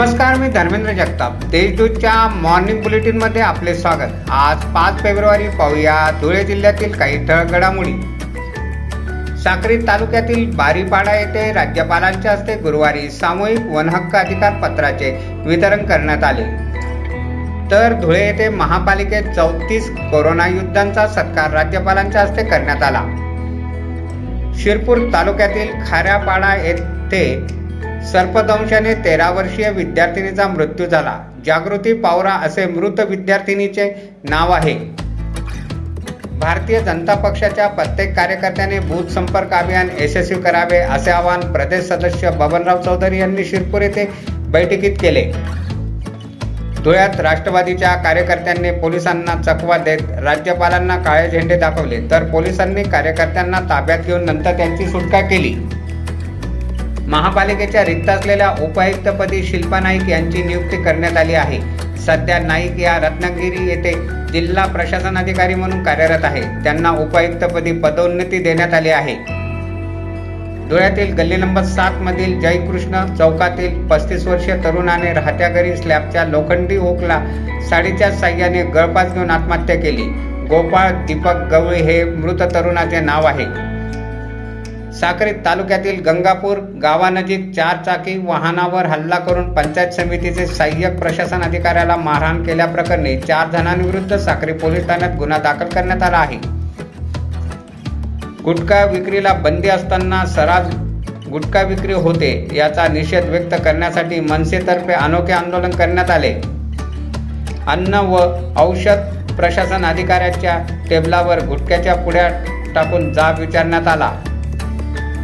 नमस्कार मी धर्मेंद्र जगताप. देशदूतच्या मॉर्निंग बुलेटिनमध्ये आपले स्वागत. आज पाच फेब्रुवारी पाहूया धुळे जिल्ह्यातील काही ठळक घडामोडी. साक्री तालुक्यातील बारीपाडा येथे राज्यपालांच्या हस्ते गुरुवारी सामूहिक वनहक्क अधिकार पत्राचे वितरण करण्यात आले. तर धुळे येथे महापालिकेत चौतीस कोरोना युद्धांचा सत्कार राज्यपालांच्या हस्ते करण्यात आला. शिरपूर तालुक्यातील खाऱ्यापाडा येथे सर्पदंशाने तेरा वर्षीय विद्यार्थिनीचा मृत्यू झाला. जागृती पावरा असे मृत विद्यार्थिनीचे नाव आहे. भारतीय जनता पक्षाच्या प्रत्येक कार्यकर्त्याने बूथ संपर्क अभियान यशस्वी करावे असे आवाहन प्रदेश सदस्य बबनराव चौधरी यांनी शिरपूर येथे बैठकीत केले. धुळ्यात राष्ट्रवादीच्या कार्यकर्त्यांनी पोलिसांना चकवा देत राज्यपालांना काळे झेंडे दाखवले तर पोलिसांनी कार्यकर्त्यांना ताब्यात घेऊन नंतर त्यांची सुटका केली. महापालिकेच्या रिक्त असलेल्या उपायुक्तपदी शिल्पा नाईक यांची नियुक्ती करण्यात आली आहे. सध्या नाईक या रत्नागिरी येथे जिल्हा प्रशासन अधिकारी म्हणून कार्यरत आहे. त्यांना उपायुक्तपदी पदोन्नती देण्यात आली आहे. धुळ्यातील गल्ली नंबर सात मधील जयकृष्ण चौकातील पस्तीस वर्षीय तरुणाने राहत्या घरी स्लॅबच्या लोखंडी ओकला साडीच्या साह्याने गळपास घेऊन आत्महत्या केली. गोपाळ दीपक गवळी हे मृत तरुणाचे नाव आहे. साक्रीत तालुक्यातील गंगापूर गावानजीक चारचाकी वाहनावर हल्ला करून पंचायत समितीचे सहाय्यक प्रशासन अधिकाऱ्याला मारहाण केल्याप्रकरणी चार जणांविरुद्ध साक्री पोलीस ठाण्यात गुन्हा दाखल करण्यात आला आहे. गुटखा विक्रीला बंदी असताना सराज गुटखा विक्री होते याचा निषेध व्यक्त करण्यासाठी मनसेतर्फे अनोखे आंदोलन करण्यात आले. अन्न व औषध प्रशासन अधिकाऱ्याच्या टेबलावर गुटख्याच्या पुढ्या टाकून जाब विचारण्यात आला.